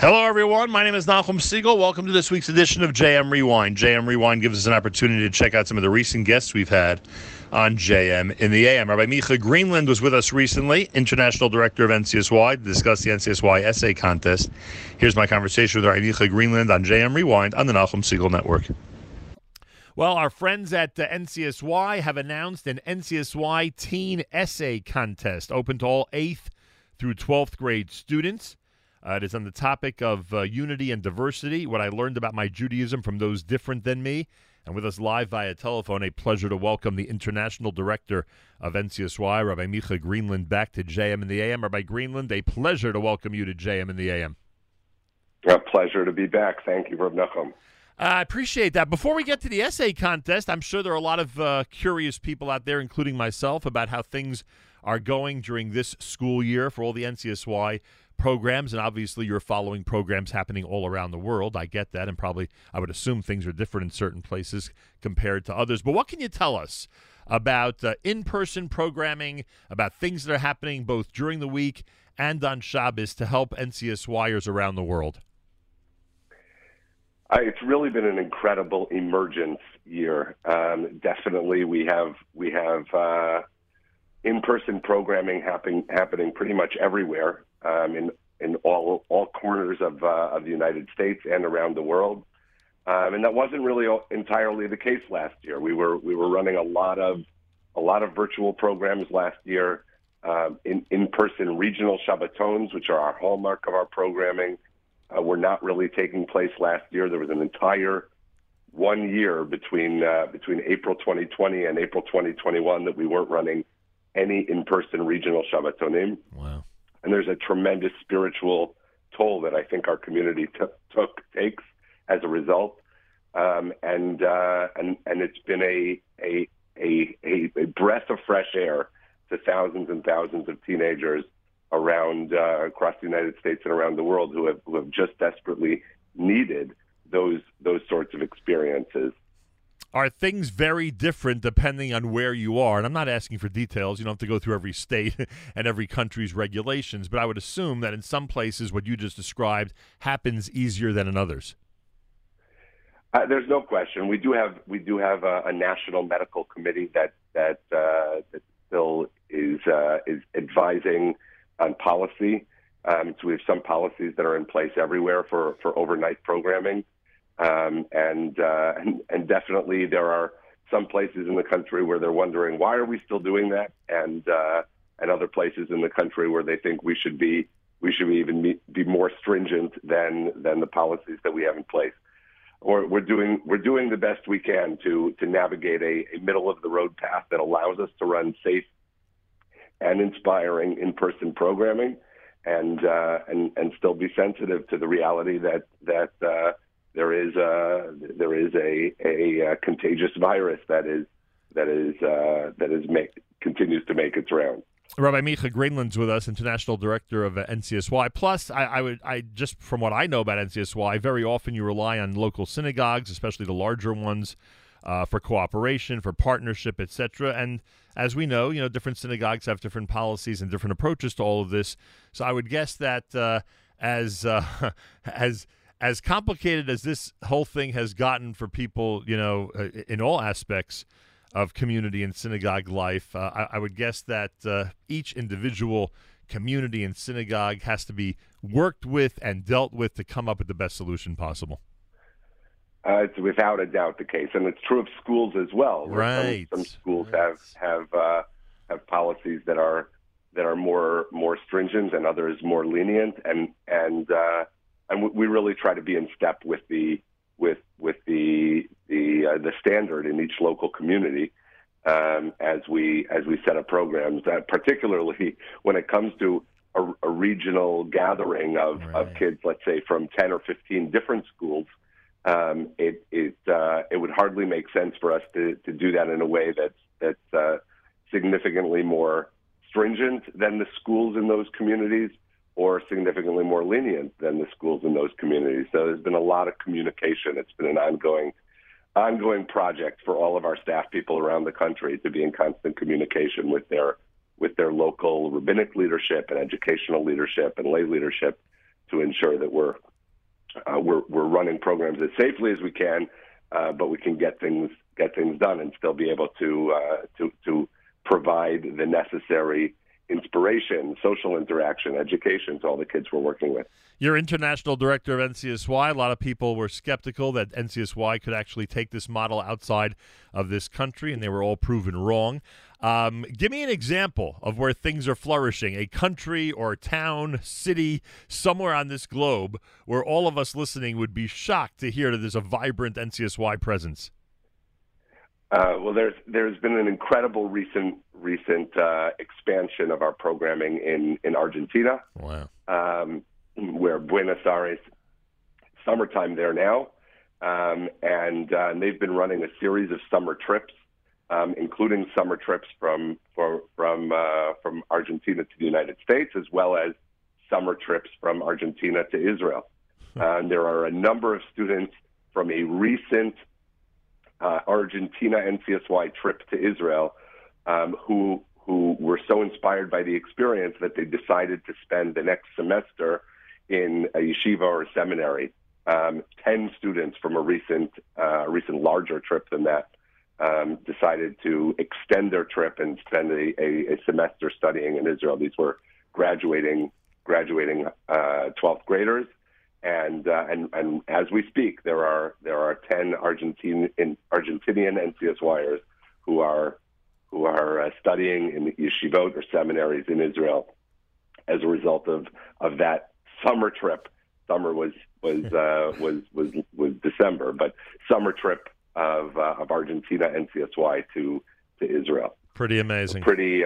Hello, everyone. My name is Nachum Segal. Welcome to this week's edition of JM Rewind. JM Rewind gives us an opportunity to check out some of the recent guests we've had on JM in the AM. Rabbi Micah Greenland was with us recently, International Director of NCSY, to discuss the NCSY essay contest. Here's my conversation with Rabbi Micah Greenland on JM Rewind on the Nachum Segal Network. Well, our friends at uh, NCSY have announced an NCSY Teen Essay Contest open to all 8th through 12th grade students. Uh, it is on the topic of uh, unity and diversity, what I learned about my Judaism from those different than me. And with us live via telephone, a pleasure to welcome the International Director of NCSY, Rabbi Micah Greenland, back to JM in the AM. Rabbi Greenland, a pleasure to welcome you to JM in the AM. A pleasure to be back. Thank you, Rabbi Nachum. I appreciate that. Before we get to the essay contest, I'm sure there are a lot of uh, curious people out there, including myself, about how things are going during this school year for all the NCSY programs, and obviously you're following programs happening all around the world. I get that, and probably I would assume things are different in certain places compared to others. But what can you tell us about uh, in person programming, about things that are happening both during the week and on Shabbos to help NCSYers around the world? Uh, it's really been an incredible emergence year. Um, definitely, we have we have uh, in-person programming happening happening pretty much everywhere um, in in all all corners of uh, of the United States and around the world. Um, and that wasn't really entirely the case last year. We were we were running a lot of a lot of virtual programs last year, um, in in person regional Shabbatons, which are our hallmark of our programming, uh, were not really taking place last year. There was an entire one year between uh, between April 2020 and April 2021 that we weren't running any in-person regional Shabbatonim. Wow. And there's a tremendous spiritual toll that I think our community t- took takes as a result. Um, and uh, and and it's been a a, a a breath of fresh air to thousands and thousands of teenagers around uh, across the United States and around the world who have who have just desperately needed those those sorts of experiences are things very different depending on where you are? And I'm not asking for details. You don't have to go through every state and every country's regulations, but I would assume that in some places what you just described happens easier than in others. Uh, there's no question. We do have we do have a, a national medical committee that that, uh, that still is uh, is advising on policy. Um, so we have some policies that are in place everywhere for for overnight programming. Um, and, uh, and and definitely there are some places in the country where they're wondering why are we still doing that, and uh, and other places in the country where they think we should be we should be even be, be more stringent than than the policies that we have in place. Or we're doing we're doing the best we can to to navigate a, a middle of the road path that allows us to run safe and inspiring in person programming, and uh, and and still be sensitive to the reality that that uh, there is a there is a, a, a contagious virus that is that is uh, that is make, continues to make its rounds. Rabbi Micah Greenland's with us, international director of NCSY. Plus, I, I, would, I just from what I know about NCSY, very often you rely on local synagogues, especially the larger ones, uh, for cooperation, for partnership, etc. And as we know, you know, different synagogues have different policies and different approaches to all of this. So I would guess that uh, as uh, as as complicated as this whole thing has gotten for people, you know, uh, in all aspects of community and synagogue life, uh, I, I, would guess that uh, each individual community and synagogue has to be worked with and dealt with to come up with the best solution possible. Uh, it's without a doubt the case, and it's true of schools as well. Right. Some, some schools right. have have uh, have policies that are that are more more stringent, and others more lenient, and and uh, and we really try to be in step with the with with the the uh, the standard in each local community um, as we as we set up programs. Uh, particularly when it comes to a, a regional gathering of, right. of kids, let's say from ten or fifteen different schools, um, it it uh, it would hardly make sense for us to to do that in a way that's that's uh, significantly more stringent than the schools in those communities or significantly more lenient than the schools in those communities. So there's been a lot of communication. It's been an ongoing ongoing project for all of our staff people around the country to be in constant communication with their with their local rabbinic leadership and educational leadership and lay leadership to ensure that we're uh, we're we're running programs as safely as we can, uh, but we can get things get things done and still be able to uh, to to provide the necessary inspiration, social interaction, education to all the kids we're working with. You're international director of NCSY. A lot of people were skeptical that NCSY could actually take this model outside of this country, and they were all proven wrong. Um, give me an example of where things are flourishing a country or town, city, somewhere on this globe where all of us listening would be shocked to hear that there's a vibrant NCSY presence. Uh, well, there's there's been an incredible recent recent uh, expansion of our programming in in Argentina. Wow. Um, where Buenos Aires, summertime there now, um, and, uh, and they've been running a series of summer trips, um, including summer trips from for, from uh, from Argentina to the United States, as well as summer trips from Argentina to Israel. Uh, and there are a number of students from a recent uh, Argentina NCSY trip to Israel um, who who were so inspired by the experience that they decided to spend the next semester in a yeshiva or a seminary. Um, Ten students from a recent uh, recent larger trip than that um, decided to extend their trip and spend a, a, a, semester studying in Israel. These were graduating graduating uh, 12th graders, and uh, and and as we speak, there are there are 10 Argentine in, Argentinian NCSYers who are who are uh, studying in yeshivot or seminaries in Israel as a result of of that summer trip. Summer was was uh, was was was December, but summer trip of uh, of Argentina NCSY to to Israel. Pretty amazing. Pretty.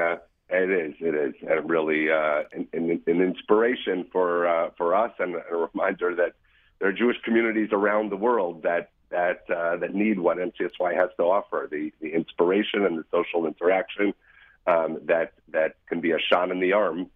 It is. It is, and really uh, an, an, inspiration for uh, for us, and a reminder that there are Jewish communities around the world that that uh, that need what NCSY has to offer the the inspiration and the social interaction um, that that can be a shot in the arm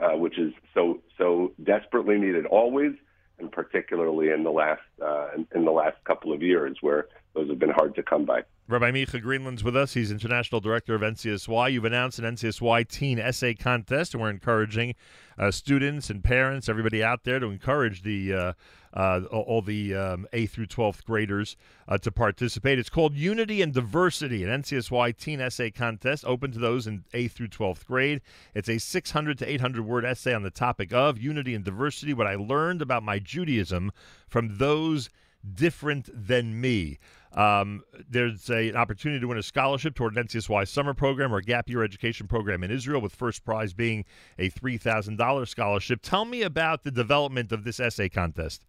uh, which is so so desperately needed always, and particularly in the last uh, in, in, the last couple of years, where those have been hard to come by. Rabbi Micah Greenland's with us. He's international director of NCSY. You've announced an NCSY teen essay contest, and we're encouraging uh, students and parents, everybody out there, to encourage the uh, uh, all the um, A through 12th graders uh, to participate. It's called Unity and Diversity, an NCSY teen essay contest open to those in A through 12th grade. It's a 600 to 800 word essay on the topic of unity and diversity, what I learned about my Judaism from those different than me. Um, there's a, an opportunity to win a scholarship toward an NCSY summer program or gap year education program in Israel, with first prize being a $3,000 scholarship. Tell me about the development of this essay contest.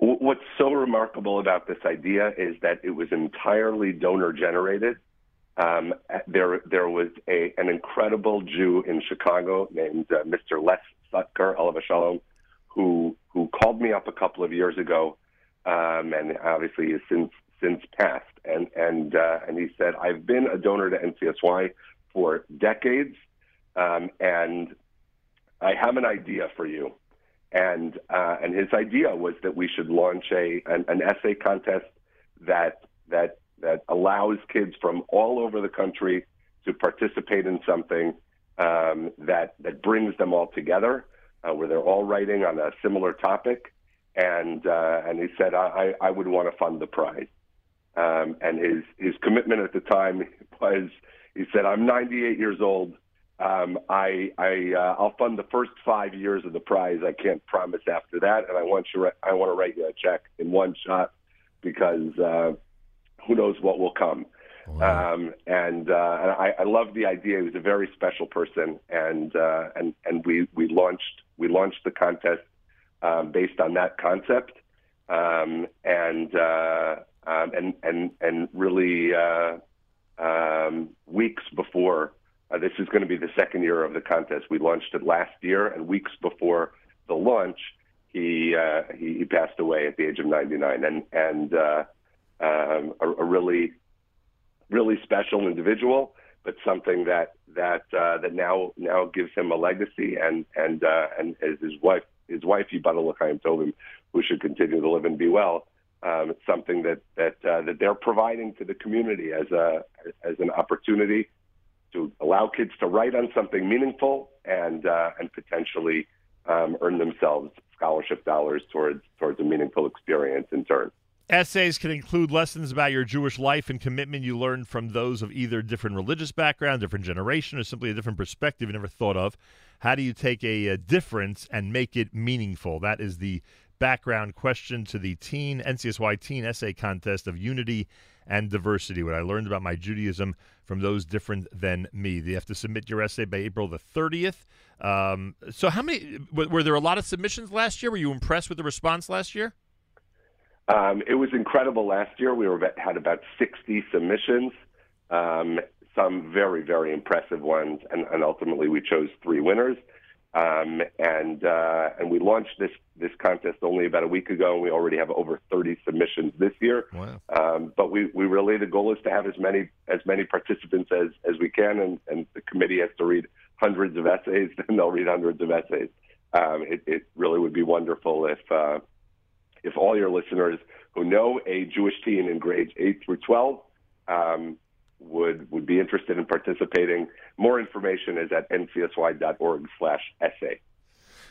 What's so remarkable about this idea is that it was entirely donor generated. Um, there, there was a, an incredible Jew in Chicago named uh, Mr. Les Sutker, Shalom, who who called me up a couple of years ago, um, and obviously has since since passed. And and uh, and he said, I've been a donor to NCSY for decades, um, and I have an idea for you. And uh, and his idea was that we should launch a an, an essay contest that that that allows kids from all over the country to participate in something um, that that brings them all together uh, where they're all writing on a similar topic, and uh, and he said I, I would want to fund the prize, um, and his his commitment at the time was he said I'm 98 years old. Um, I I uh, I'll fund the first five years of the prize. I can't promise after that, and I want you I want to write you a check in one shot because uh, who knows what will come. Wow. Um, and uh, and I, I love the idea. He was a very special person, and uh, and and we we launched we launched the contest um, based on that concept, um, and uh, um, and and and really uh, um, weeks before uh, this is going to be the second year of the contest. We launched it last year, and weeks before the launch, he uh, he, he passed away at the age of 99, and and uh, um, a, a really really special individual, but something that that uh, that now now gives him a legacy, and and uh, and as his wife his wife Yibana L'chaim told him, who should continue to live and be well. Um, it's something that that uh, that they're providing to the community as a as an opportunity to allow kids to write on something meaningful and uh, and potentially um, earn themselves scholarship dollars towards towards a meaningful experience in turn. Essays can include lessons about your Jewish life and commitment you learned from those of either different religious background, different generation, or simply a different perspective you never thought of. How do you take a, a difference and make it meaningful? That is the background question to the teen NCSY teen essay contest of unity and diversity. What I learned about my Judaism from those different than me. You have to submit your essay by April the 30th. Um, so, how many were there? A lot of submissions last year. Were you impressed with the response last year? Um, it was incredible last year. We were had about 60 submissions, um, some very very impressive ones, and, and ultimately we chose three winners. Um, and uh, and we launched this this contest only about a week ago, and we already have over 30 submissions this year. Wow. Um, but we, we really the goal is to have as many as many participants as, as we can, and, and the committee has to read hundreds of essays, and they'll read hundreds of essays. Um, it, it really would be wonderful if uh, if all your listeners who know a Jewish teen in grades eight through 12 um, would would be interested in participating, more information is at ncsy.org/essay.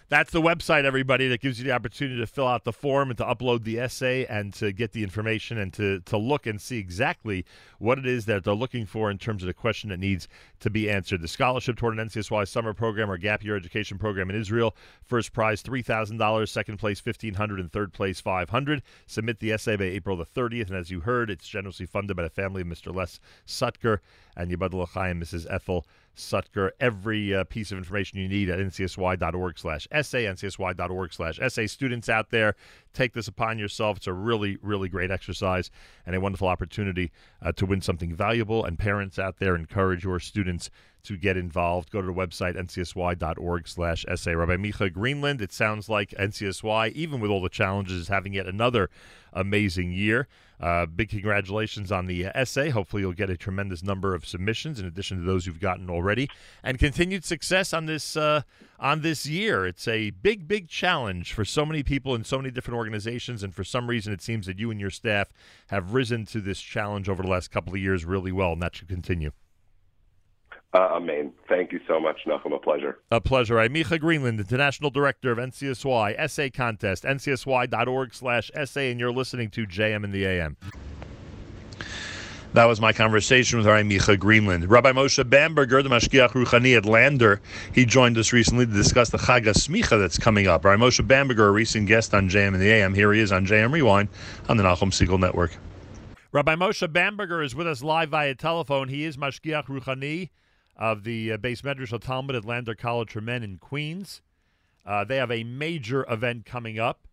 That's the website, everybody, that gives you the opportunity to fill out the form and to upload the essay and to get the information and to, to look and see exactly what it is that they're looking for in terms of the question that needs to be answered. The scholarship toward an NCSY summer program or gap year education program in Israel. First prize $3,000, second place $1,500, and third place $500. Submit the essay by April the 30th. And as you heard, it's generously funded by the family of Mr. Les Sutker and Yibadul Chaim, Mrs. Ethel Sutker. Every uh, piece of information you need at ncsy.org slash essay, ncsy.org slash essay. Students out there, take this upon yourself. It's a really, really great exercise and a wonderful opportunity uh, to win something valuable. And parents out there, encourage your students to get involved. Go to the website, ncsy.org slash essay. Rabbi Micah Greenland, it sounds like NCSY, even with all the challenges, is having yet another amazing year. Uh, big congratulations on the essay. Hopefully, you'll get a tremendous number of submissions in addition to those you've gotten already, and continued success on this uh, on this year. It's a big, big challenge for so many people in so many different organizations, and for some reason, it seems that you and your staff have risen to this challenge over the last couple of years really well, and that should continue. Uh, amen. Thank you so much, Nachum. A pleasure. A pleasure. I'm Micah Greenland, International Director of NCSY Essay Contest, ncsy.org slash essay, and you're listening to JM in the AM. That was my conversation with Rabbi Micah Greenland. Rabbi Moshe Bamberger, the Mashgiach Ruchani at Lander, he joined us recently to discuss the Chag Smicha that's coming up. Rabbi Moshe Bamberger, a recent guest on JM in the AM, here he is on JM Rewind on the Nachum Segal Network. Rabbi Moshe Bamberger is with us live via telephone. He is Mashgiach Ruchani of the uh, Beis Medrash Talmud at Lander College for Men in Queens. Uh, they have a major event coming up.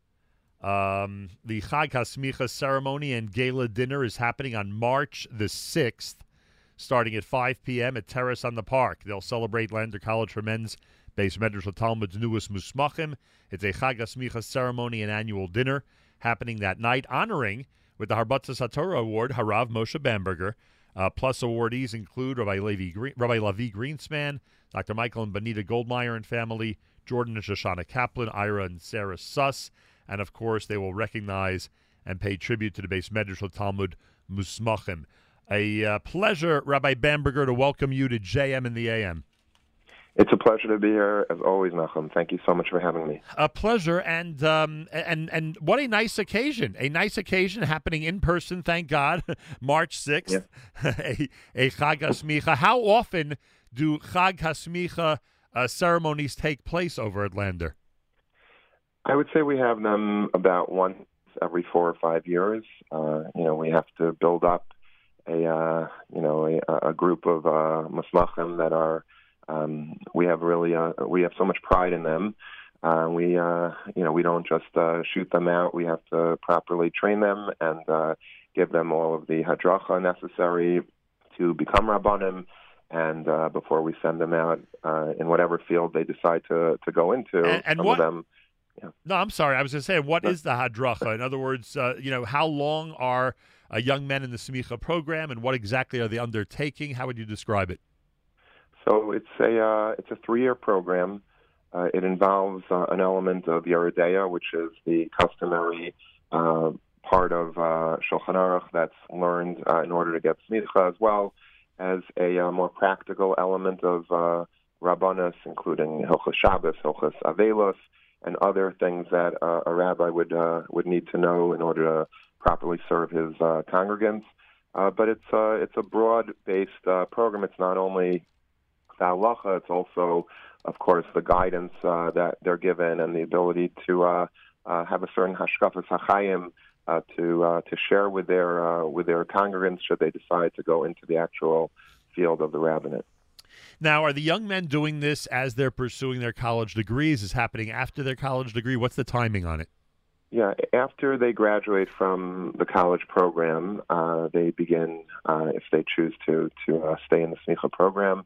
Um, the Chag HaSmicha ceremony and gala dinner is happening on March the 6th, starting at 5 p.m. at Terrace on the Park. They'll celebrate Lander College for Men's Beis Medrash Talmud's newest Musmachim. It's a Chag HaSmicha ceremony and annual dinner happening that night, honoring with the Harbatzas Torah Award Harav Moshe Bamberger, uh, plus awardees include Rabbi Levi, Green, Rabbi Levi Greenspan, Dr. Michael and Benita Goldmeyer and family, Jordan and Shoshana Kaplan, Ira and Sarah Suss, and of course they will recognize and pay tribute to the Beis Medrash Talmud Musmachim. A uh, pleasure, Rabbi Bamberger, to welcome you to JM in the AM. It's a pleasure to be here, as always, Nachum. Thank you so much for having me. A pleasure, and um, and and what a nice occasion! A nice occasion happening in person. Thank God, March sixth, yeah. a a Chag Hasmicha. How often do Chag Hasmicha uh, ceremonies take place over at Lander? I would say we have them about once every four or five years. Uh, you know, we have to build up a uh, you know a, a group of uh, that are um, we have really uh, we have so much pride in them. Uh, we uh, you know we don't just uh, shoot them out. We have to properly train them and uh, give them all of the hadracha necessary to become rabbanim. And uh, before we send them out uh, in whatever field they decide to, to go into, and, and some what, of them. Yeah. No, I'm sorry. I was going to say, what is the hadracha? In other words, uh, you know, how long are uh, young men in the smicha program, and what exactly are they undertaking? How would you describe it? So it's a uh, it's a three year program. Uh, it involves uh, an element of De'ah, which is the customary uh, part of uh, Shulchan Aruch that's learned uh, in order to get smicha, as well as a more practical element of uh, including Hilchas Shabbos, Hilchas Avelos, and other things that a rabbi would would need to know in order to properly serve his congregants. Uh, but it's uh, it's a broad-based uh, program. It's not only the halacha; it's also, of course, the guidance uh, that they're given and the ability to uh, uh, have a certain hashkafas hachayim uh, to uh, to share with their uh, with their congregants should they decide to go into the actual field of the rabbinate. Now, are the young men doing this as they're pursuing their college degrees? Is happening after their college degree? What's the timing on it? Yeah, after they graduate from the college program, uh, they begin, uh, if they choose to, to uh, stay in the smicha program,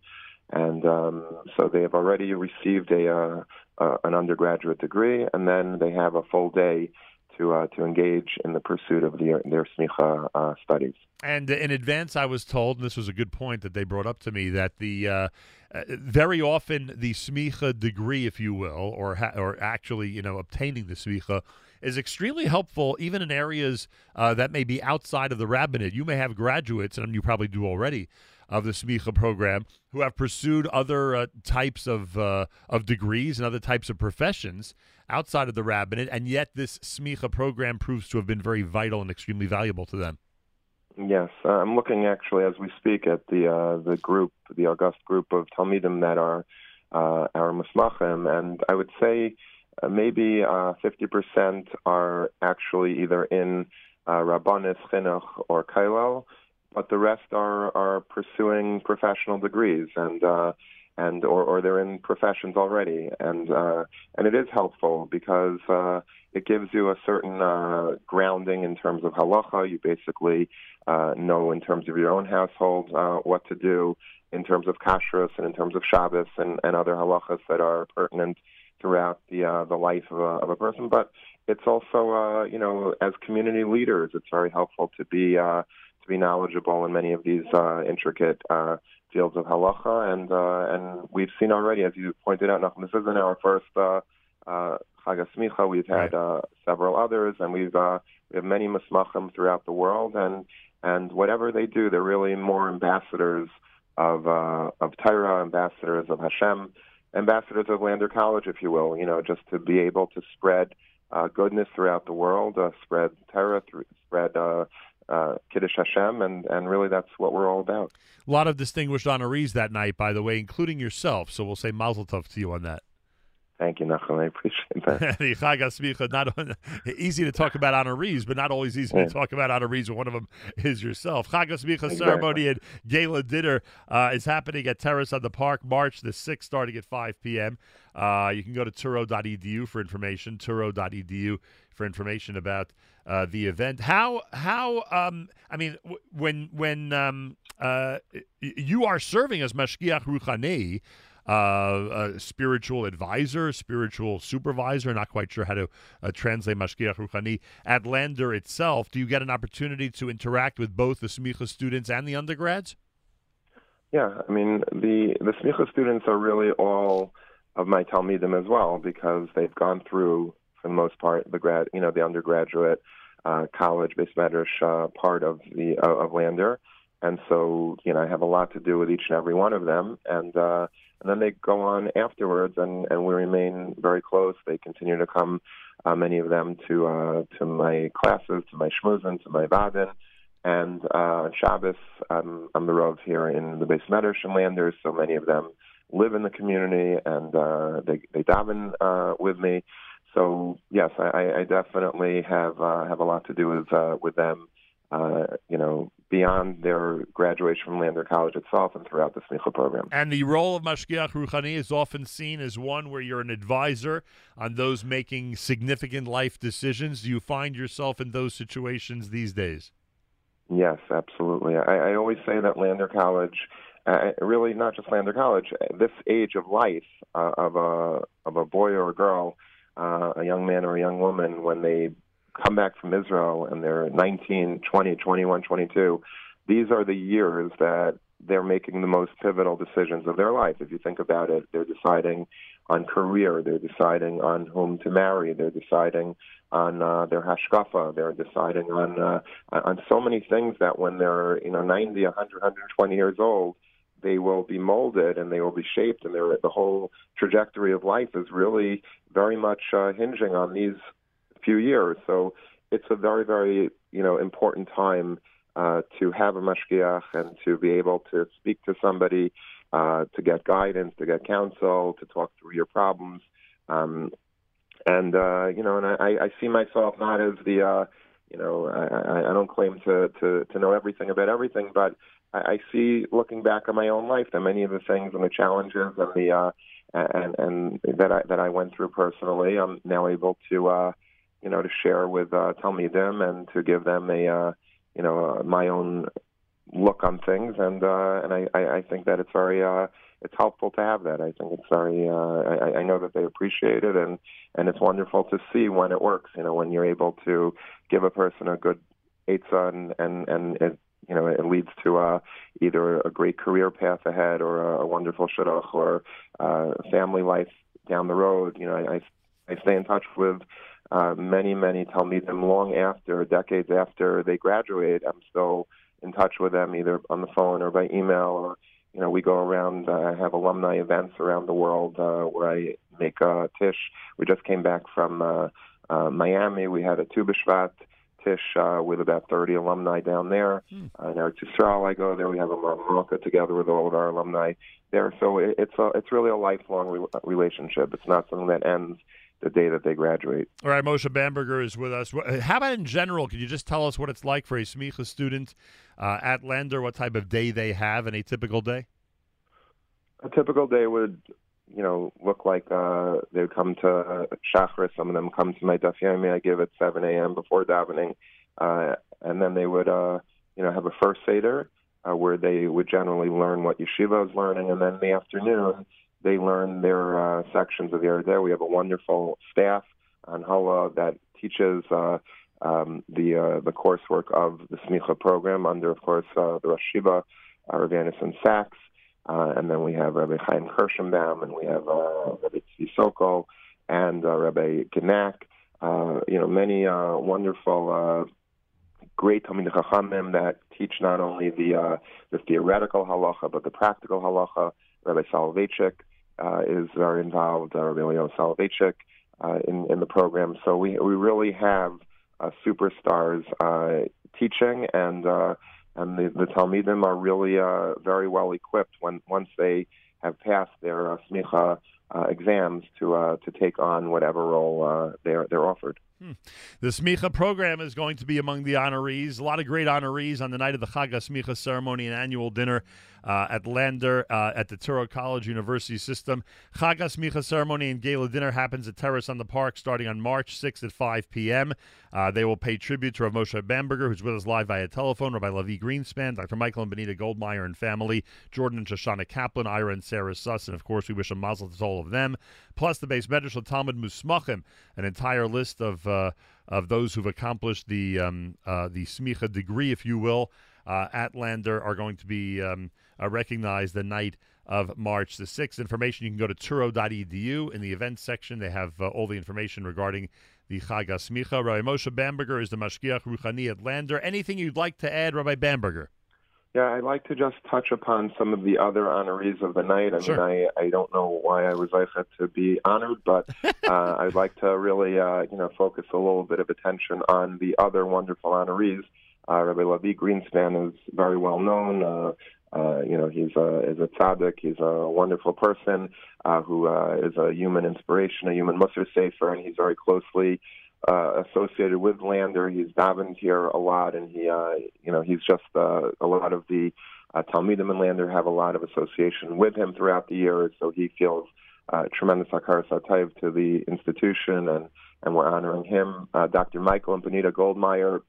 and um, so they have already received a uh, uh, an undergraduate degree, and then they have a full day to uh, to engage in the pursuit of their their smicha uh, studies. And in advance, I was told, and this was a good point that they brought up to me, that the uh, uh very often the smicha degree, if you will, or ha- or actually you know obtaining the smicha is extremely helpful even in areas uh, that may be outside of the rabbinate. You may have graduates, and you probably do already, of the Smicha program who have pursued other uh, types of uh, of degrees and other types of professions outside of the rabbinate, and yet this Smicha program proves to have been very vital and extremely valuable to them. Yes, uh, I'm looking actually as we speak at the uh, the group, the august group of Talmidim that are uh, our Musmachim, and I would say maybe 50% are actually either in uh, Rabbanis, Chinuch, or Kailal, but the rest are are pursuing professional degrees and uh, and or, or they're in professions already and uh, and it is helpful because uh, it gives you a certain uh, grounding in terms of halacha. You basically uh, know in terms of your own household uh, what to do in terms of kashrus and in terms of Shabbos and, and other halachas that are pertinent throughout the uh, the life of a, of a person. But it's also uh, you know as community leaders, it's very helpful to be uh, to be knowledgeable in many of these uh, intricate uh, fields of halacha, and uh, and we've seen already, as you pointed out, Nachum, this isn't our first uh, uh, Chag Smicha. We've had uh, several others, and we've uh, we have many musmachim throughout the world, and and whatever they do, they're really more ambassadors of uh, of Torah, ambassadors of Hashem, ambassadors of Lander College, if you will. You know, just to be able to spread uh, goodness throughout the world, uh, spread Torah, spread uh, uh, Kiddush Hashem, and, and really that's what we're all about. A lot of distinguished honorees that night, by the way, including yourself. So we'll say Mazel Tov to you on that. Thank you, Nachum. I appreciate that. not easy to talk about honorees, but not always easy yeah. to talk about honorees. One of them is yourself. Chag exactly. ceremony and gala dinner uh, is happening at Terrace on the Park, March the 6th, starting at 5 p.m. Uh, you can go to touro.edu for information, touro.edu for information about uh, the event. How how um, I mean w- when when um, uh, you are serving as mashgiach ruchani, uh, a spiritual advisor, spiritual supervisor. Not quite sure how to uh, translate mashgiach ruchani at Lander itself. Do you get an opportunity to interact with both the smicha students and the undergrads? Yeah, I mean the the smicha students are really all of my talmidim as well because they've gone through for the most part the grad you know the undergraduate uh, college based medrash uh, part of the uh, of Lander, and so you know I have a lot to do with each and every one of them, and uh, and then they go on afterwards, and and we remain very close. They continue to come, uh, many of them to uh, to my classes, to my shmuzin, to my vadin. And uh, Shabbos, um, I'm the Rav here in the Beis Medrash and Landers, so many of them live in the community and uh, they they daven uh, with me. So yes, I, I definitely have uh, have a lot to do with uh, with them. Uh, you know, beyond their graduation from Lander College itself and throughout the Smicha program. And the role of Mashgiach Ruchani is often seen as one where you're an advisor on those making significant life decisions. Do you find yourself in those situations these days? Yes, absolutely. I, I always say that Lander College uh, really not just Lander College, this age of life uh, of a of a boy or a girl, uh, a young man or a young woman, when they come back from Israel and they're 19, 20, 21, 22, these are the years that they're making the most pivotal decisions of their life. If you think about it, they're deciding on career, they're deciding on whom to marry, they're deciding on uh, their hashkafa, they're deciding on uh, on so many things that when they're you know 90, 100, 120 years old, they will be molded and they will be shaped, and the whole trajectory of life is really very much uh, hinging on these few years. So it's a very, very you know important time uh, to have a mashgiach and to be able to speak to somebody, uh, to get guidance, to get counsel, to talk through your problems. Um, and uh, you know, and I, I see myself not as the uh, you know, I, I don't claim to, to, to know everything about everything, but I, I see looking back on my own life that many of the things and the challenges and the uh, and and that I that I went through personally, I'm now able to uh, you know to share with uh, them and to give them a uh, you know uh, my own look on things, and uh, and I, I think that it's very uh, it's helpful to have that. I think it's very uh, I, I know that they appreciate it, and and it's wonderful to see when it works. You know, when you're able to give a person a good eitzah and and and you know it leads to uh, either a great career path ahead or a, wonderful shidduch or uh, family life down the road. You know, I I stay in touch with uh, many many talmidim long after decades after they graduate. I'm still in touch with them either on the phone or by email or you know we go around uh, have alumni events around the world uh, where I make a tish. We just came back from uh, uh, Miami. We had a Tu B'Shvat tish uh, with about 30 alumni down there. Hmm. Uh, now to Israel, I go there. We have a Morocco together with all of our alumni there. So it, it's a, it's really a lifelong re- relationship. It's not something that ends the day that they graduate. All right, Moshe Bamberger is with us. How about in general? Could you just tell us what it's like for a Smicha student uh, at Lander? What type of day they have in a typical day? A typical day would, you know, look like uh, they would come to Shachris. Some of them come to my Daf Yomi. I give at 7 a.m. before davening, uh, and then they would, uh, you know, have a first seder uh, where they would generally learn what yeshiva is learning, and then in the afternoon they learn their uh, sections of the Ardeh. We have a wonderful staff on Hala that teaches uh, um, the uh, the coursework of the Smicha program under, of course, uh, the Rosh Yeshiva, uh, Rav Yonason Sacks, uh, and then we have Rabbi Chaim Kirschenbaum, and we have uh, Rabbi Tzvi Sokol, and uh, Rabbi Genack. Uh, you know, many uh, wonderful, uh, great Talmid Chachamim that teach not only the uh, the theoretical halacha but the practical halacha. Rabbi Soloveitchik, uh, is very involved, uh, Emilio Soloveitchik, uh, in, in the program. So we, we really have uh, superstars uh, teaching, and uh, and the, the Talmidim are really uh, very well equipped when once they have passed their uh, smicha uh, exams to uh, to take on whatever role uh, they're they're offered. Hmm. The Smicha program is going to be among the honorees. A lot of great honorees on the night of the Chag Smicha ceremony and annual dinner uh, at Lander uh, at the Touro College University System. Chag Smicha ceremony and gala dinner happens at Terrace on the Park starting on March 6th at 5 p.m. Uh, they will pay tribute to Rav Moshe Bamberger, who's with us live via telephone, Rabbi Levi Greenspan, Dr. Michael and Benita Goldmeyer and family, Jordan and Shoshana Kaplan, Ira and Sarah Suss, and of course we wish a mazel to all of them. Plus the Beis Medrash Talmud Musmachim, an entire list of uh, of those who've accomplished the um, uh, the smicha degree, if you will, uh, at Lander are going to be um, uh, recognized the night of March the 6th. Information you can go to touro.edu in the events section. They have uh, all the information regarding the Chag Smicha. Rabbi Moshe Bamberger is the Mashgiach Ruchani at Lander. Anything you'd like to add, Rabbi Bamberger? Yeah, I'd like to just touch upon some of the other honorees of the night. I sure. mean, I, I don't know why I was like to be honored, but uh, I'd like to really, uh, you know, focus a little bit of attention on the other wonderful honorees. Uh, Rabbi Levi Greenspan is very well known. Uh, uh, you know, he's a is a tzaddik. He's a wonderful person uh, who uh, is a human inspiration, a human Musar sefer, and he's very closely uh, associated with Lander. He's davened here a lot, and he, uh, you know, he's just uh, a lot of the uh, Talmidim and Lander have a lot of association with him throughout the years. So he feels uh, tremendous hakaras hatov to the institution, and and we're honoring him. Uh, Dr. Michael and Benita Goldmeyer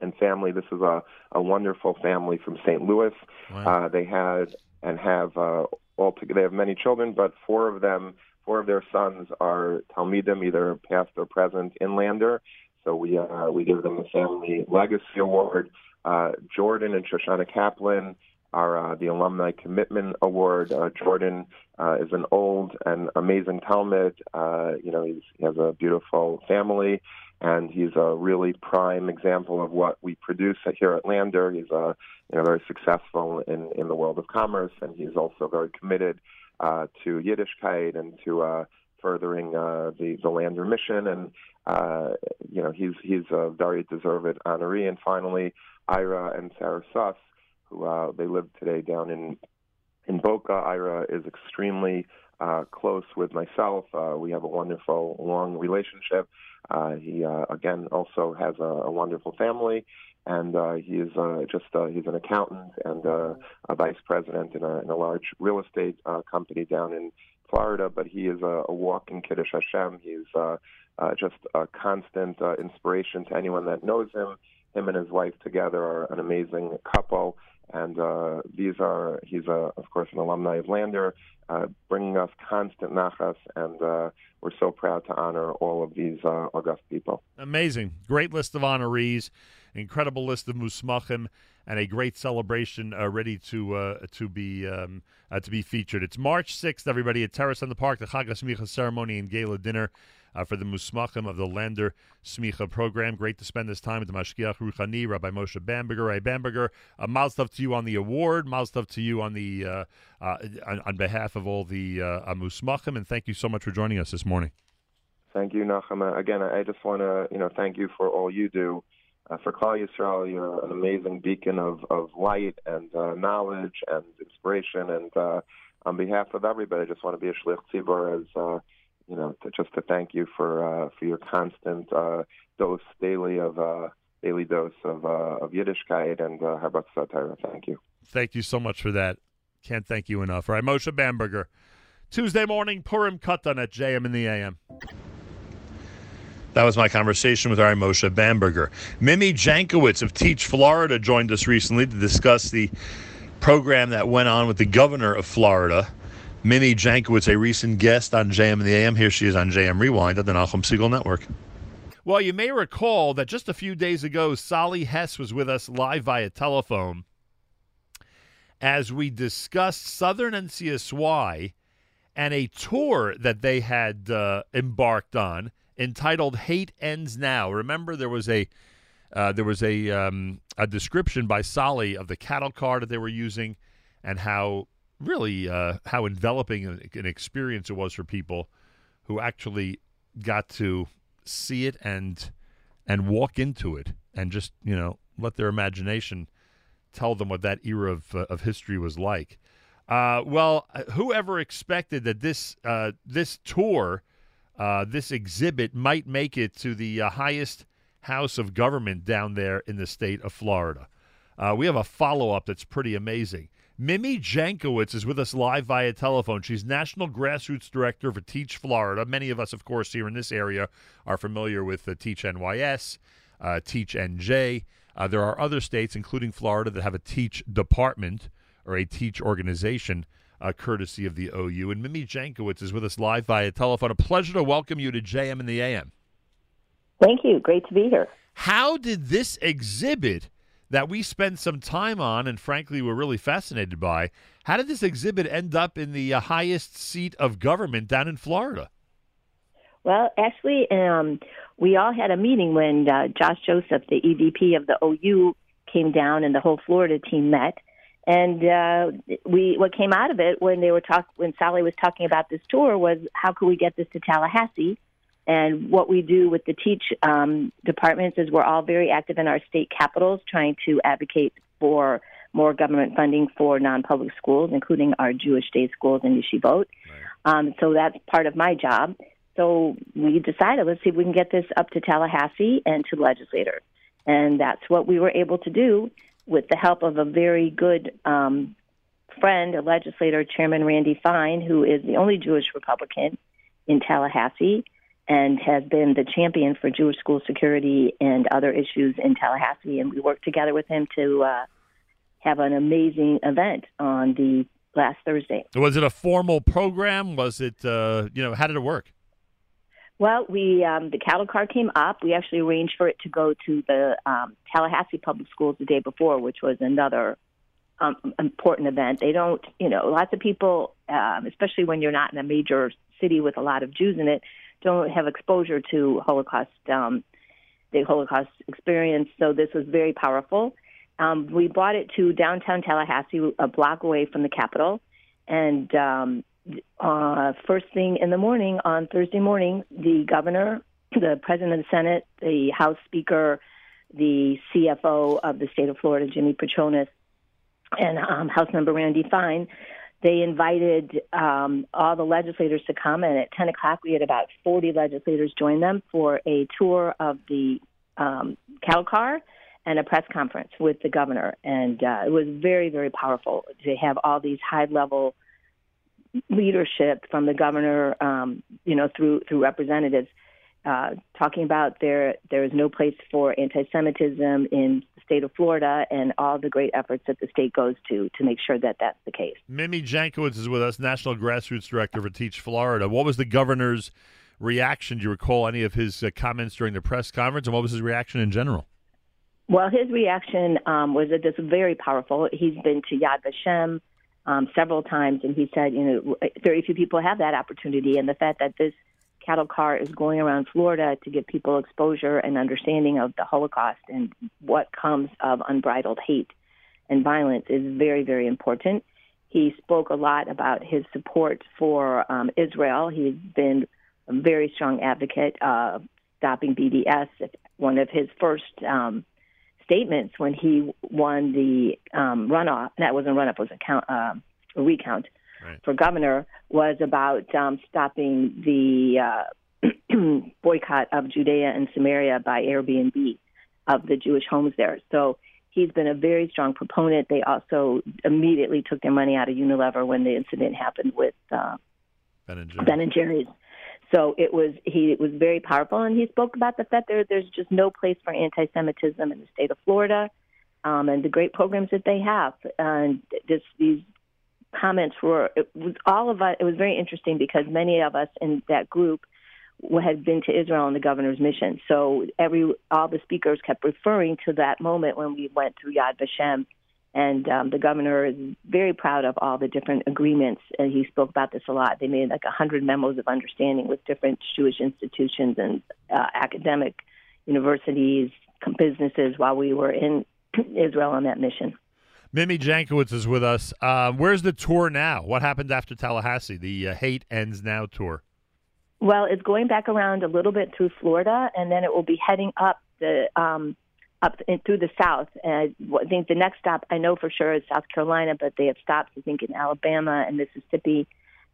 and family. This is a, a wonderful family from St. Louis. Wow. Uh, they had and have uh, all together. They have many children, but four of them Four of their sons are Talmidim, either past or present in Lander. So we uh, we give them the Family Legacy Award. Uh, Jordan and Shoshana Kaplan are uh, the Alumni Commitment Award. Uh, Jordan uh, is an old and amazing Talmud. Uh, you know, he's, he has a beautiful family, and he's a really prime example of what we produce here at Lander. He's a you know very successful in in the world of commerce, and he's also very committed uh, to Yiddishkeit and to uh, furthering uh, the the Lander mission. And uh, you know he's he's a very deserved honoree. And finally, Ira and Sarah Suss, who uh, they live today down in in Boca. Ira is extremely uh, close with myself. Uh, we have a wonderful, long relationship. Uh, he uh, again also has a, a wonderful family, and uh, he is uh, just uh, he's an accountant and uh, a vice president in a, in a large real estate uh, company down in Florida. But he is a, a walking Kiddush Hashem. He's uh, uh, just a constant uh, inspiration to anyone that knows him. Him and his wife together are an amazing couple and uh, these are he's a, of course an alumni of Lander, uh, bringing us constant nachas, and uh, we're so proud to honor all of these uh, august people. Amazing, great list of honorees, incredible list of musmachim, and a great celebration uh, ready to uh, to be um, to be featured. It's March sixth, everybody at Terrace on the Park, the Chag Smicha ceremony and gala dinner uh, for the Musmachim of the Lander Smicha program. Great to spend this time with the Mashgiach Ruchani, Rabbi Moshe Bamberger. Rabbi Bamberger, uh, stuff to you on the award, stuff to you on the uh, uh, on, on, behalf of all the uh, Musmachim, and thank you so much for joining us this morning. Thank you, Nachama. Again, I just want to you know thank you for all you do. Uh, for Klal Yisrael, you're an amazing beacon of, of light and uh, knowledge and inspiration. And uh, on behalf of everybody, I just want to be a shlich tzibur as uh, you know, to, just to thank you for uh, for your constant uh, dose daily of uh, daily dose of uh, of Yiddishkeit and uh, Harbatzas Torah. Thank you. Thank you so much for that. Can't thank you enough. All right, Moshe Bamberger. Tuesday morning, Purim Katan at JM in the AM. That was my conversation with Ari Moshe Bamberger. Mimi Jankowitz of Teach Florida joined us recently to discuss the program that went on with the governor of Florida Mimi Jankowitz, a recent guest on JM and the AM. Here she is on JM Rewind at the Nachum Segal Network. Well, you may recall that just a few days ago, Sally Hess was with us live via telephone as we discussed Southern NCSY and a tour that they had uh, embarked on entitled "Hate Ends Now." Remember, there was a uh, there was a um, a description by Sally of the cattle car that they were using and how really uh, how enveloping an experience it was for people who actually got to see it and and walk into it and just you know let their imagination tell them what that era of uh, of history was like. Uh, well, uh, whoever expected that this uh, this tour, uh, this exhibit might make it to the highest house of government down there in the state of Florida? we have a follow up that's pretty amazing. Mimi Jankowitz is with us live via telephone. She's National Grassroots Director for Teach Florida. Many of us, of course, here in this area are familiar with the Teach NYS, uh, Teach NJ. Uh, there are other states, including Florida, that have a Teach department or a Teach organization, uh, courtesy of the OU. And Mimi Jankowitz is with us live via telephone. A pleasure to welcome you to JM and the AM. Thank you. Great to be here. How did this exhibit that we spend some time on and frankly we're really fascinated by. How did this exhibit end up in the uh, highest seat of government down in Florida? Well, actually, um, we all had a meeting when uh, Josh Joseph, the EVP of the OU, came down and the whole Florida team met. And uh, we, what came out of it when they were talk, when Sally was talking about this tour was how could we get this to Tallahassee? And what we do with the teach um, departments is we're all very active in our state capitals trying to advocate for more government funding for non-public schools, including our Jewish day schools and yeshivot. Right. Um, so that's part of my job. So we decided, let's see if we can get this up to Tallahassee and to legislators. And that's what we were able to do with the help of a very good um, friend, a legislator, Chairman Randy Fine, who is the only Jewish Republican in Tallahassee and has been the champion for Jewish school security and other issues in Tallahassee. And we worked together with him to uh, have an amazing event on the last Thursday. Was it a formal program? Was it, uh, you know, how did it work? Well, we um, the cattle car came up. We actually arranged for it to go to the um, Tallahassee Public Schools the day before, which was another um, important event. They don't, you know, lots of people, um, especially when you're not in a major city with a lot of Jews in it, don't have exposure to Holocaust um, the Holocaust experience. So this was very powerful. Um, we brought it to downtown Tallahassee, a block away from the Capitol, and um, uh, first thing in the morning on Thursday morning, the governor, the president of the Senate, the House Speaker, the CFO of the state of Florida, Jimmy Patronis, and um, House Member Randy Fine, they invited um, all the legislators to come. And at 10 o'clock, we had about 40 legislators join them for a tour of the um, cattle car and a press conference with the governor. And uh, it was very, very powerful to have all these high level leadership from the governor, um, you know, through through representatives, uh, talking about there there is no place for anti-Semitism in state of Florida, and all the great efforts that the state goes to to make sure that that's the case. Mimi Jankovits is with us, National Grassroots Director for Teach Florida. What was the governor's reaction? Do you recall any of his uh, comments during the press conference, and what was his reaction in general? Well, his reaction um, was that this was very powerful. He's been to Yad Vashem um, several times, and he said, you know, very few people have that opportunity, and the fact that this cattle car is going around Florida to give people exposure and understanding of the Holocaust and what comes of unbridled hate and violence is very, very important. He spoke a lot about his support for um, Israel. He's been a very strong advocate of stopping BDS. One of his first um, statements when he won the um, runoff. That wasn't a runoff; it was a, count, uh, a recount right. for governor. Was about um, stopping the uh, boycott of Judea and Samaria by Airbnb of the Jewish homes there. So he's been a very strong proponent. They also immediately took their money out of Unilever when the incident happened with uh, Ben and, ben and Jerry's. So it was he it was very powerful, and he spoke about the fact there there's just no place for anti-Semitism in the state of Florida, um, and the great programs that they have. And this these comments were it was all of us. It was very interesting because many of us in that group had been to Israel on the governor's mission. So every all the speakers kept referring to that moment when we went to Yad Vashem and um, the governor is very proud of all the different agreements. And he spoke about this a lot. They made like a hundred memos of understanding with different Jewish institutions and uh, academic universities, businesses while we were in Israel on that mission. Mimi Jankovits is with us. Uh, where's the tour now? What happened after Tallahassee? The uh, Hate Ends Now tour. Well, it's going back around a little bit through Florida, and then it will be heading up the um, up in, through the South. And I think the next stop I know for sure is South Carolina, but they have stops I think in Alabama and Mississippi.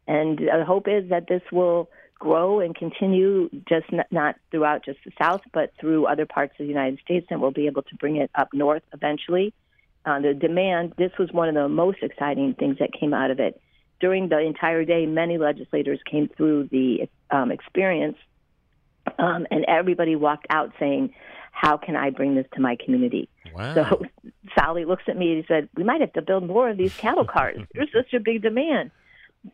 And the hope is that this will grow and continue just not throughout just the South, but through other parts of the United States, and we'll be able to bring it up north eventually. Uh, the demand, this was one of the most exciting things that came out of it. During the entire day, many legislators came through the um, experience, um, and everybody walked out saying, how can I bring this to my community? Wow. So Sally looks at me and said, we might have to build more of these cattle cars. There's such a big demand.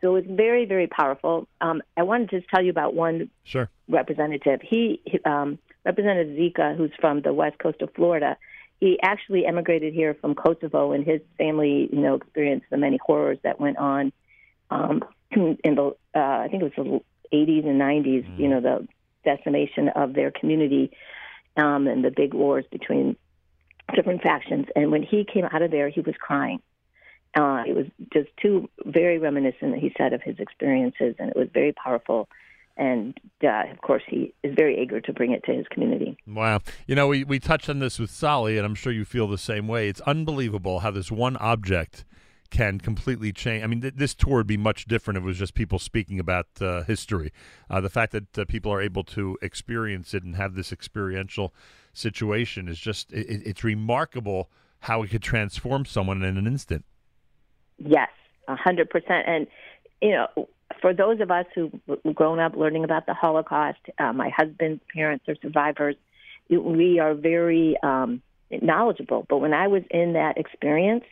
So it's very, very powerful. Um, I wanted to tell you about one sure. representative. He, um, Representative Zika, who's from the west coast of Florida, he actually emigrated here from Kosovo, and his family, you know, experienced the many horrors that went on um, in the, uh, I think it was the 80s and 90s. Mm. You know, the decimation of their community um, and the big wars between different factions. And when he came out of there, he was crying. Uh, it was just too very reminiscent, he said, of his experiences, and it was very powerful. And uh, of course, he is very eager to bring it to his community. Wow. You know, we, we touched on this with Sally, and I'm sure you feel the same way. It's unbelievable how this one object can completely change. I mean, th- this tour would be much different if it was just people speaking about uh, history. Uh, the fact that uh, people are able to experience it and have this experiential situation is just, it, it's remarkable how it could transform someone in an instant. Yes, a 100%. And, you know, for those of us who've grown up learning about the Holocaust, uh, my husband's parents are survivors, we are very um, knowledgeable. But when I was in that experience,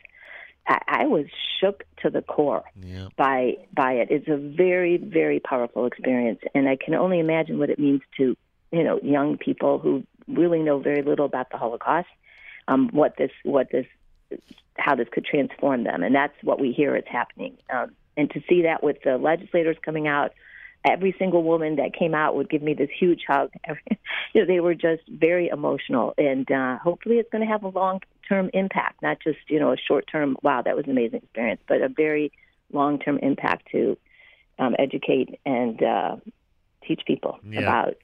I, I was shook to the core yeah. by by it. It's a very very powerful experience, and I can only imagine what it means to you know young people who really know very little about the Holocaust. Um, what this what this how this could transform them, and that's what we hear is happening. Um, and to see that with the legislators coming out, every single woman that came out would give me this huge hug. you know, they were just very emotional, and uh, hopefully, it's going to have a long term impact, not just you know a short term. Wow, that was an amazing experience, but a very long term impact to um, educate and uh, teach people Yeah. about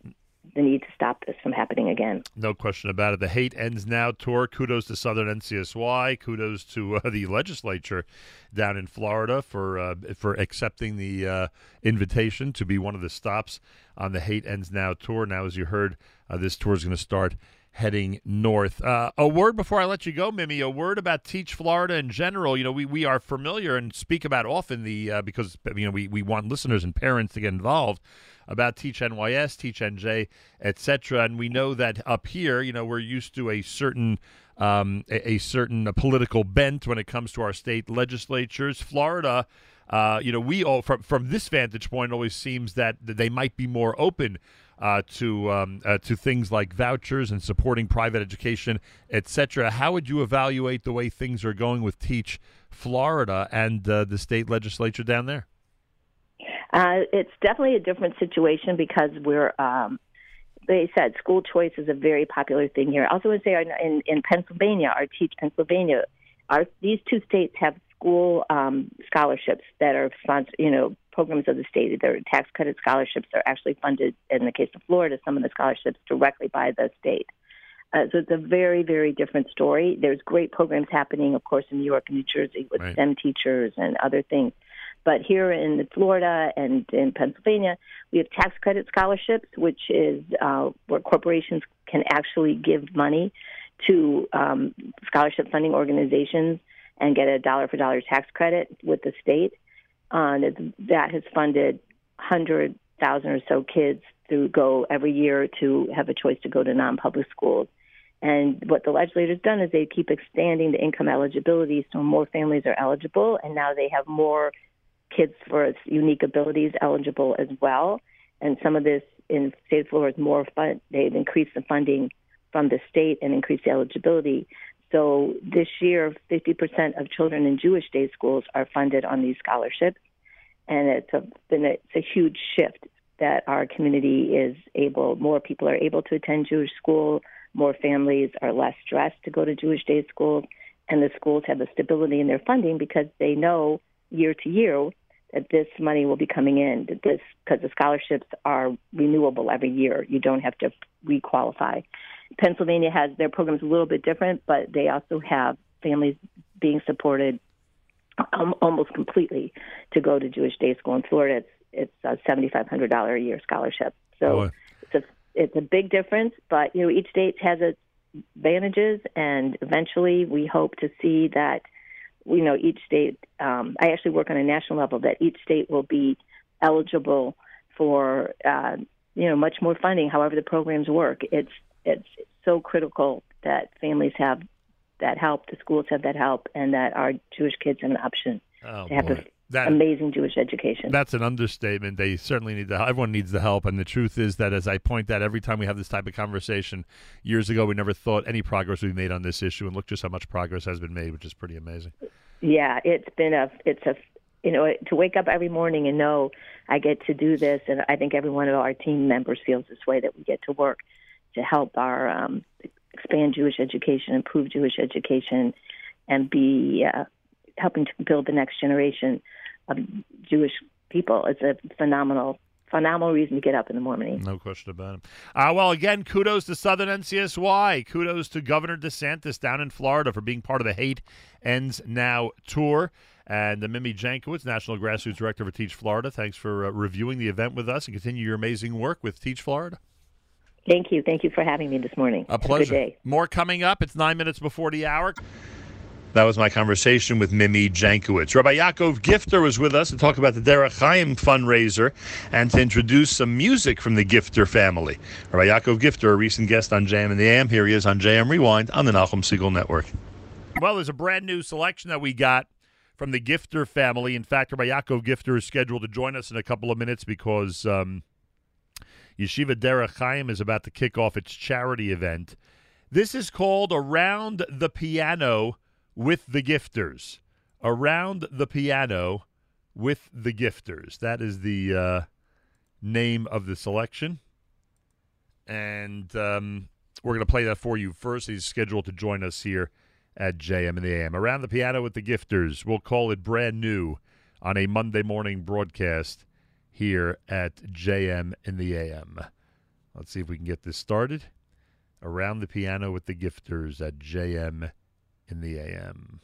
the need to stop this from happening again. No question about it. The Hate Ends Now tour. Kudos to Southern NCSY. Kudos to uh, the legislature down in Florida for uh, for accepting the uh, invitation to be one of the stops on the Hate Ends Now tour. Now, as you heard, uh, this tour is going to start heading north. Uh, a word before I let you go, Mimi. A word about Teach Florida in general. You know, we, we are familiar and speak about often the uh, because you know we, we want listeners and parents to get involved about Teach NYS, Teach NJ, etc. And we know that up here, you know, we're used to a certain um, a, a certain political bent when it comes to our state legislatures. Florida. Uh, you know, we all from from this vantage point always seems that they might be more open uh, to um, uh, to things like vouchers and supporting private education, etc. How would you evaluate the way things are going with Teach Florida and uh, the state legislature down there? Uh, it's definitely a different situation because we're. Um, they said school choice is a very popular thing here. I also want to say in, in Pennsylvania, our Teach Pennsylvania, our these two states have school um, scholarships that are sponsored. You know, programs of the state. They're tax credit scholarships. They're actually funded in the case of Florida. Some of the scholarships directly by the state. Uh, so it's a very, very different story. There's great programs happening, of course, in New York and New Jersey with Right. STEM teachers and other things. But here in Florida and in Pennsylvania, we have tax credit scholarships, which is uh, where corporations can actually give money to um, scholarship funding organizations and get a dollar for dollar tax credit with the state. That- has funded 100,000 or so kids to go every year to have a choice to go to non public schools. And what the legislator's done is they keep expanding the income eligibility so more families are eligible, and now they have more kids for unique abilities eligible as well. And some of this in state of Florida is more fun. They've increased the funding from the state and increased the eligibility. So this year, 50% of children in Jewish day schools are funded on these scholarships, and it's a, been a, it's a huge shift that our community is able. More people are able to attend Jewish school. More families are less stressed to go to Jewish day schools, and the schools have the stability in their funding because they know year to year that this money will be coming in. That this because the scholarships are renewable every year. You don't have to requalify. Pennsylvania has their programs a little bit different, but they also have families being supported um, almost completely to go to Jewish day school. In Florida, it's it's a seventy five hundred dollar a year scholarship. So Boy. it's a it's a big difference. But you know, each state has its advantages, and eventually, we hope to see that you know each state. Um, I actually work on a national level that each state will be eligible for uh, you know much more funding. However, the programs work. It's it's so critical that families have that help, the schools have that help, and that our Jewish kids have an option Oh, to have boy. That, amazing Jewish education. That's an understatement. They certainly need the everyone needs the help, and the truth is that as I point out every time we have this type of conversation, years ago we never thought any progress would be made on this issue, and look just how much progress has been made, which is pretty amazing. yeah, it's been a it's a you know to wake up every morning and know I get to do this, and I think every one of our team members feels this way that we get to work to help our um, expand Jewish education, improve Jewish education, and be uh, helping to build the next generation of Jewish people. It's a phenomenal phenomenal reason to get up in the morning. No question about it. Uh, well, again, kudos to Southern NCSY. Kudos to Governor DeSantis down in Florida for being part of the Hate Ends Now tour. And uh, Mimi Jankovits, National Grassroots Director for Teach Florida, thanks for uh, reviewing the event with us and continue your amazing work with Teach Florida. Thank you, thank you for having me this morning. A Have pleasure. good day. More coming up. It's nine minutes before the hour. That was my conversation with Mimi Jankovits. Rabbi Yaakov Gifter was with us to talk about the Derech Chaim fundraiser and to introduce some music from the Gifter family. Rabbi Yaakov Gifter, a recent guest on JM and the AM. Here he is on JM Rewind on the Nachum Segal Network. Well, there's a brand new selection that we got from the Gifter family. In fact, Rabbi Yaakov Gifter is scheduled to join us in a couple of minutes because um, Yeshiva Derech Chaim is about to kick off its charity event. This is called Around the Piano with the Gifters. Around the Piano with the Gifters. That is the uh, name of the selection. And um, we're going to play that for you first. He's scheduled to join us here at JM in the AM. Around the piano with the gifters. We'll call it brand new on a Monday morning broadcast here at JM in the AM. Let's see if we can get this started. Around the piano with the gifters at JM in the AM.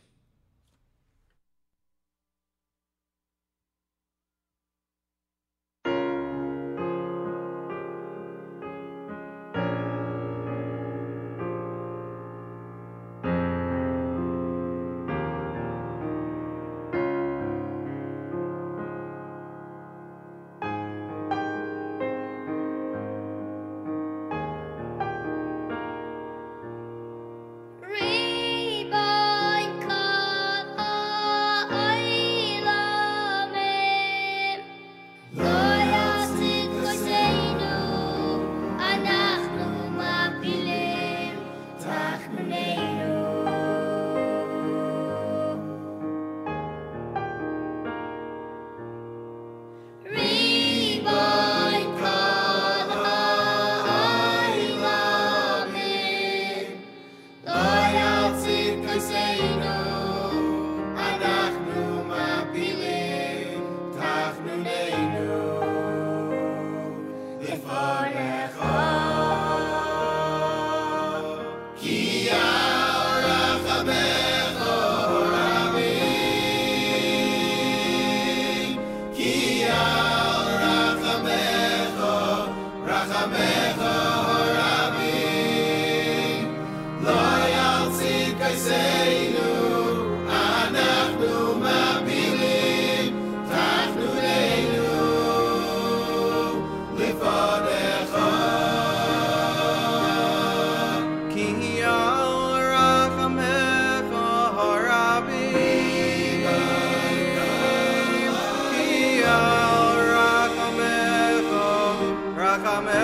Amen.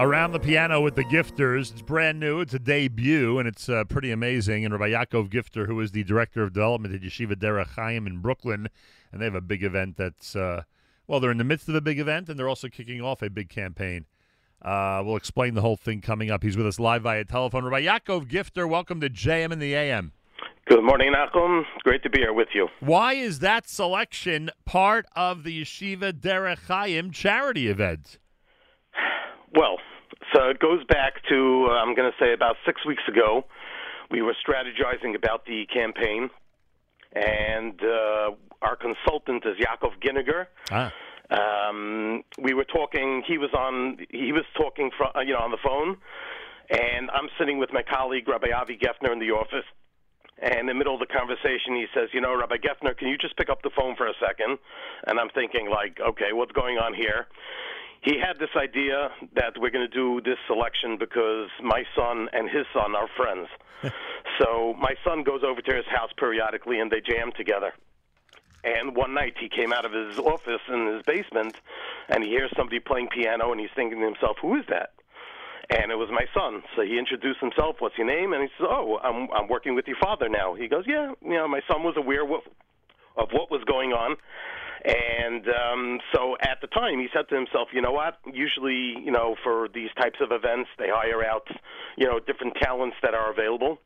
Around the Piano with the Gifters. It's brand new. It's a debut, and it's uh, pretty amazing. And Rabbi Yaakov Gifter, who is the Director of Development at Yeshiva Derech Chaim in Brooklyn, and they have a big event that's, uh, well, they're in the midst of a big event, and they're also kicking off a big campaign. Uh, we'll explain the whole thing coming up. He's with us live via telephone. Rabbi Yaakov Gifter, welcome to JM in the AM. Good morning, Nachum. Great to be here with you. Why is that selection part of the Yeshiva Derech Chaim charity event? Well, so it goes back to, uh, I'm going to say, about six weeks ago. We were strategizing about the campaign, and uh, our consultant is Yaakov Ginniger. Ah. Um, we were talking. He was on. He was talking from, uh, you know, on the phone, and I'm sitting with my colleague Rabbi Avi Geffner in the office. And in the middle of the conversation, he says, "You know, Rabbi Geffner, can you just pick up the phone for a second? And I'm thinking, like, okay, what's going on here? He had this idea that we're going to do this selection because my son and his son are friends. so my son goes over to his house periodically, and they jam together. And one night he came out of his office in his basement, and he hears somebody playing piano, and he's thinking to himself, "Who is that?" And it was my son. So he introduced himself. What's your name? And he says, "Oh, I'm I'm working with your father now." He goes, "Yeah, you know, my son was aware of, of what was going on." And um, so at the time, he said to himself, you know what? Usually, you know, for these types of events, they hire out, you know, different talents that are available.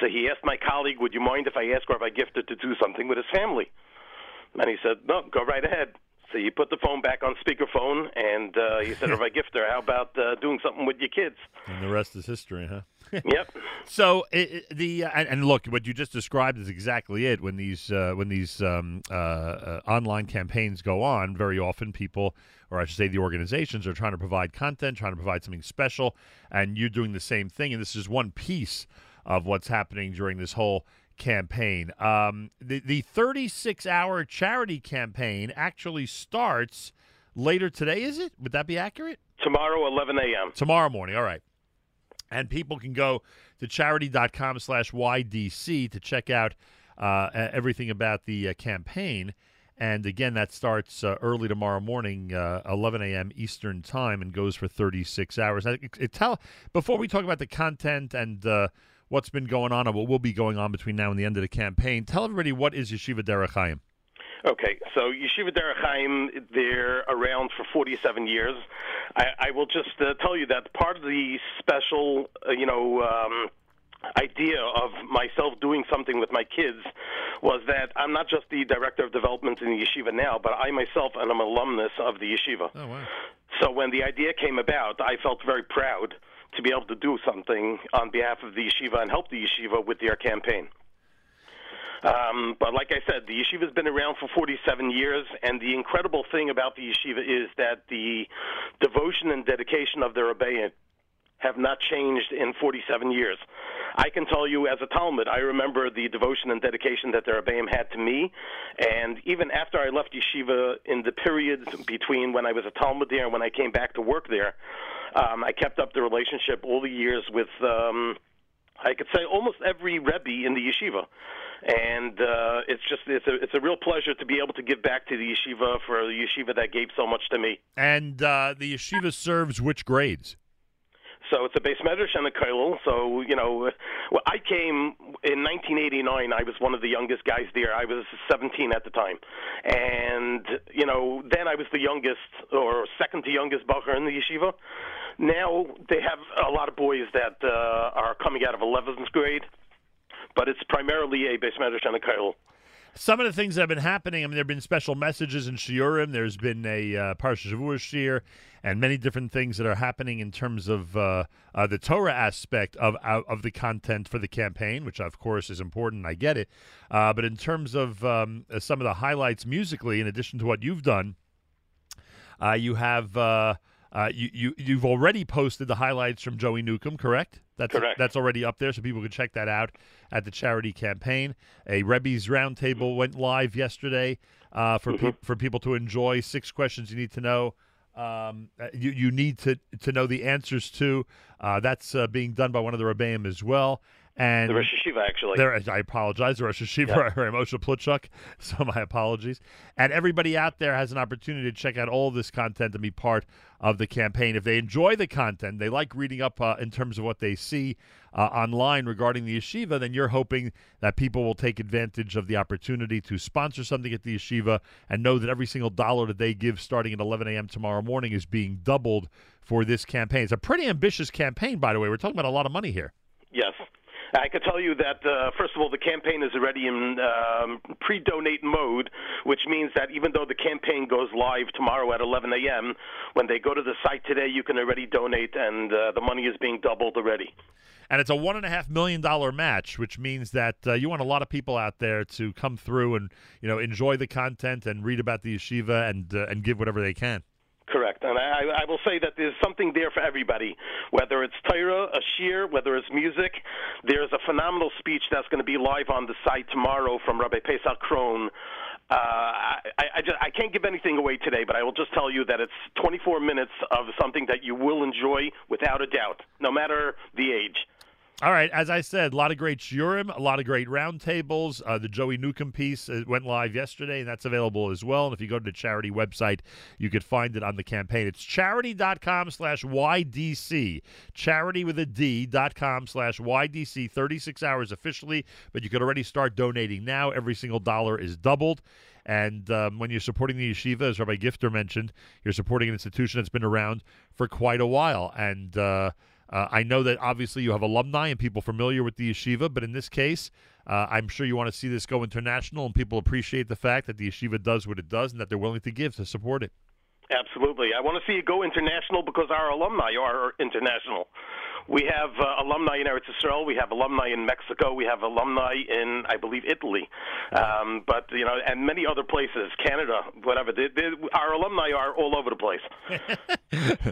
So he asked my colleague, would you mind if I ask Rabbi Gifter to do something with his family? And he said, no, go right ahead. So he put the phone back on speakerphone, and uh, he said, Rabbi Gifter, how about uh, doing something with your kids? And the rest is history, huh? Yep. So it, it, the uh, and, look, what you just described is exactly it. When these uh, when these um, uh, uh, online campaigns go on, very often people, or I should say, the organizations are trying to provide content, trying to provide something special, and you're doing the same thing. And this is one piece of what's happening during this whole campaign. Um, the the 36 hour charity campaign actually starts later today. Is it? Would that be accurate? Tomorrow, 11 a.m. Tomorrow morning. All right. And people can go to charidy.com slash YDC to check out uh, everything about the uh, campaign. And again, that starts uh, early tomorrow morning, uh, 11 a.m. Eastern time, and goes for 36 hours. It, it tell before we talk about the content and uh, what's been going on and what will be going on between now and the end of the campaign, tell everybody what is Yeshiva Derech Chaim. Okay, so Yeshiva Derech Chaim, they're around for 47 years. I, I will just uh, tell you that part of the special, uh, you know, um, idea of myself doing something with my kids was that I'm not just the director of development in the yeshiva now, but I myself am an alumnus of the yeshiva. Oh, wow. So when the idea came about, I felt very proud to be able to do something on behalf of the yeshiva and help the yeshiva with their campaign. Um, but like I said, the yeshiva has been around for 47 years, and the incredible thing about the yeshiva is that the devotion and dedication of the rebbeim have not changed in 47 years. I can tell you as a talmid, I remember the devotion and dedication that the Rebbeim had to me, and even after I left yeshiva in the periods between when I was a talmid there and when I came back to work there, um, I kept up the relationship all the years with, um, I could say, almost every Rebbe in the yeshiva and uh, it's just it's a it's a real pleasure to be able to give back to the yeshiva for the yeshiva that gave so much to me. And uh, the yeshiva serves which grades? So it's a Beis Medrash and a kollel. So you know, well, I came in 1989. I was one of the youngest guys there. I was 17 at the time, and you know, then I was the youngest or second to youngest bacher in the yeshiva. Now they have a lot of boys that uh, are coming out of 11th grade but it's primarily a Beis Medrash and a kollel. Some of the things that have been happening, I mean, there have been special messages in Shiurim. There's been a uh, Parsha Shavua Shir, and many different things that are happening in terms of uh, uh, the Torah aspect of of the content for the campaign, which of course is important. I get it, uh, but in terms of um, some of the highlights musically, in addition to what you've done, uh, you have uh, uh, you, you you've already posted the highlights from Joey Newcomb, correct? That's correct. That's already up there, so people can check that out at the charity campaign. A Rebbe's Roundtable went live yesterday uh, for mm-hmm. pe- for people to enjoy. Six questions you need to know. Um, uh, you you need to to know the answers to. Uh, that's uh, being done by one of the Rebbeim as well. And the Rosh Yeshiva, actually. There, I apologize, the Rosh Yeshiva, yeah. Moshe Plutchuk. So my apologies. And everybody out there has an opportunity to check out all this content and be part of the campaign. If they enjoy the content, they like reading up uh, in terms of what they see uh, online regarding the yeshiva, then you're hoping that people will take advantage of the opportunity to sponsor something at the yeshiva and know that every single dollar that they give starting at 11 a.m. tomorrow morning is being doubled for this campaign. It's a pretty ambitious campaign, by the way. We're talking about a lot of money here. Yes. I can tell you that, uh, first of all, the campaign is already in um, pre donate mode, which means that even though the campaign goes live tomorrow at 11 a.m., when they go to the site today, you can already donate, and uh, the money is being doubled already. And it's a one and a half million dollar match, which means that uh, you want a lot of people out there to come through and you know enjoy the content and read about the yeshiva and uh, and give whatever they can. Correct, I, I will say that there's something there for everybody. Whether it's Torah, a shir, whether it's music, there's a phenomenal speech that's going to be live on the site tomorrow from Rabbi Pesach Krohn. Uh, I, I, just, I can't give anything away today, but I will just tell you that it's 24 minutes of something that you will enjoy without a doubt, no matter the age. All right, as I said, a lot of great shiurim, a lot of great roundtables. Uh, the Joey Newcomb piece uh, went live yesterday, and that's available as well. And if you go to the charity website, you could find it on the campaign. It's charidy.com slash YDC. Charity with a D dot com slash YDC. 36 hours officially, but you could already start donating now. Every single dollar is doubled. And um, when you're supporting the yeshiva, as Rabbi Gifter mentioned, you're supporting an institution that's been around for quite a while. And, uh, uh, I know that obviously you have alumni and people familiar with the yeshiva, but in this case, uh, I'm sure you want to see this go international, and people appreciate the fact that the yeshiva does what it does and that they're willing to give to support it. Absolutely. I want to see it go international because our alumni are international. We have uh, alumni in Eretz Israel. We have alumni in Mexico. We have alumni in, I believe, Italy. Um, but you know, and many other places, Canada, whatever. They, they, our alumni are all over the place.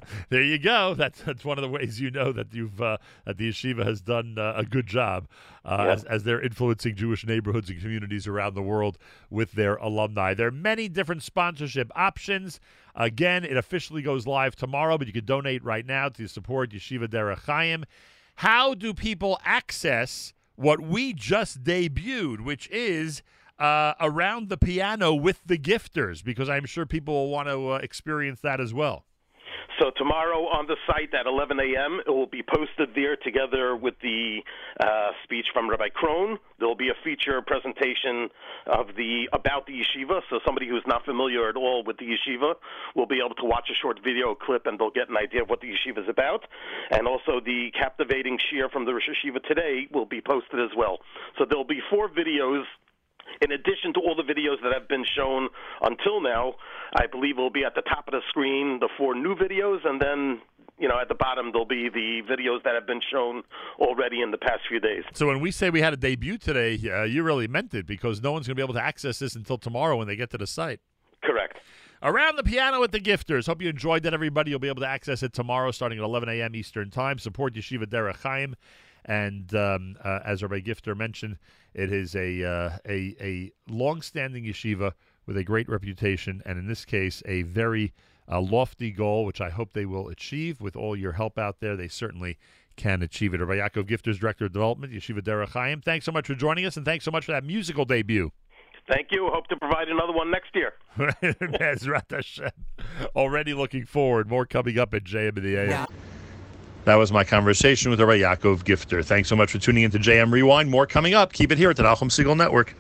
there you go. That's that's one of the ways you know that you've uh, that the yeshiva has done uh, a good job uh, as, as they're influencing Jewish neighborhoods and communities around the world with their alumni. There are many different sponsorship options. Again, it officially goes live tomorrow, but you can donate right now to support Yeshiva Derech Chaim. How do people access what we just debuted, which is uh, around the piano with the gifters? Because I'm sure people will want to uh, experience that as well. So tomorrow on the site at 11 a.m. it will be posted there together with the uh, speech from Rabbi Krohn. There will be a feature presentation of the about the yeshiva. So somebody who's not familiar at all with the yeshiva will be able to watch a short video clip and they'll get an idea of what the yeshiva is about. And also the captivating shiur from the Rosh Yeshiva today will be posted as well. So there'll be four videos in addition to all the videos that have been shown until now, I believe will be at the top of the screen the four new videos, and then you know at the bottom there'll be the videos that have been shown already in the past few days. So when we say we had a debut today, uh, you really meant it because no one's going to be able to access this until tomorrow when they get to the site. Correct. Around the piano with the gifters. Hope you enjoyed that, everybody. You'll be able to access it tomorrow starting at 11 a.m. Eastern Time. Support Yeshiva Derech Chaim. And um, uh, as Rabbi Gifter mentioned, it is a, uh, a, a long-standing yeshiva with a great reputation, and in this case, a very uh, lofty goal, which I hope they will achieve with all your help out there. They certainly can achieve it. Rabbi Yaakov Gifter's Director of Development, Yeshiva Derech Chaim. Thanks so much for joining us, and thanks so much for that musical debut. Thank you. Hope to provide another one next year. Already looking forward. More coming up at JM in the AM. That was my conversation with Rabbi Yaakov Gifter. Thanks so much for tuning in to JM Rewind. More coming up. Keep it here at the Nachum Segal Network.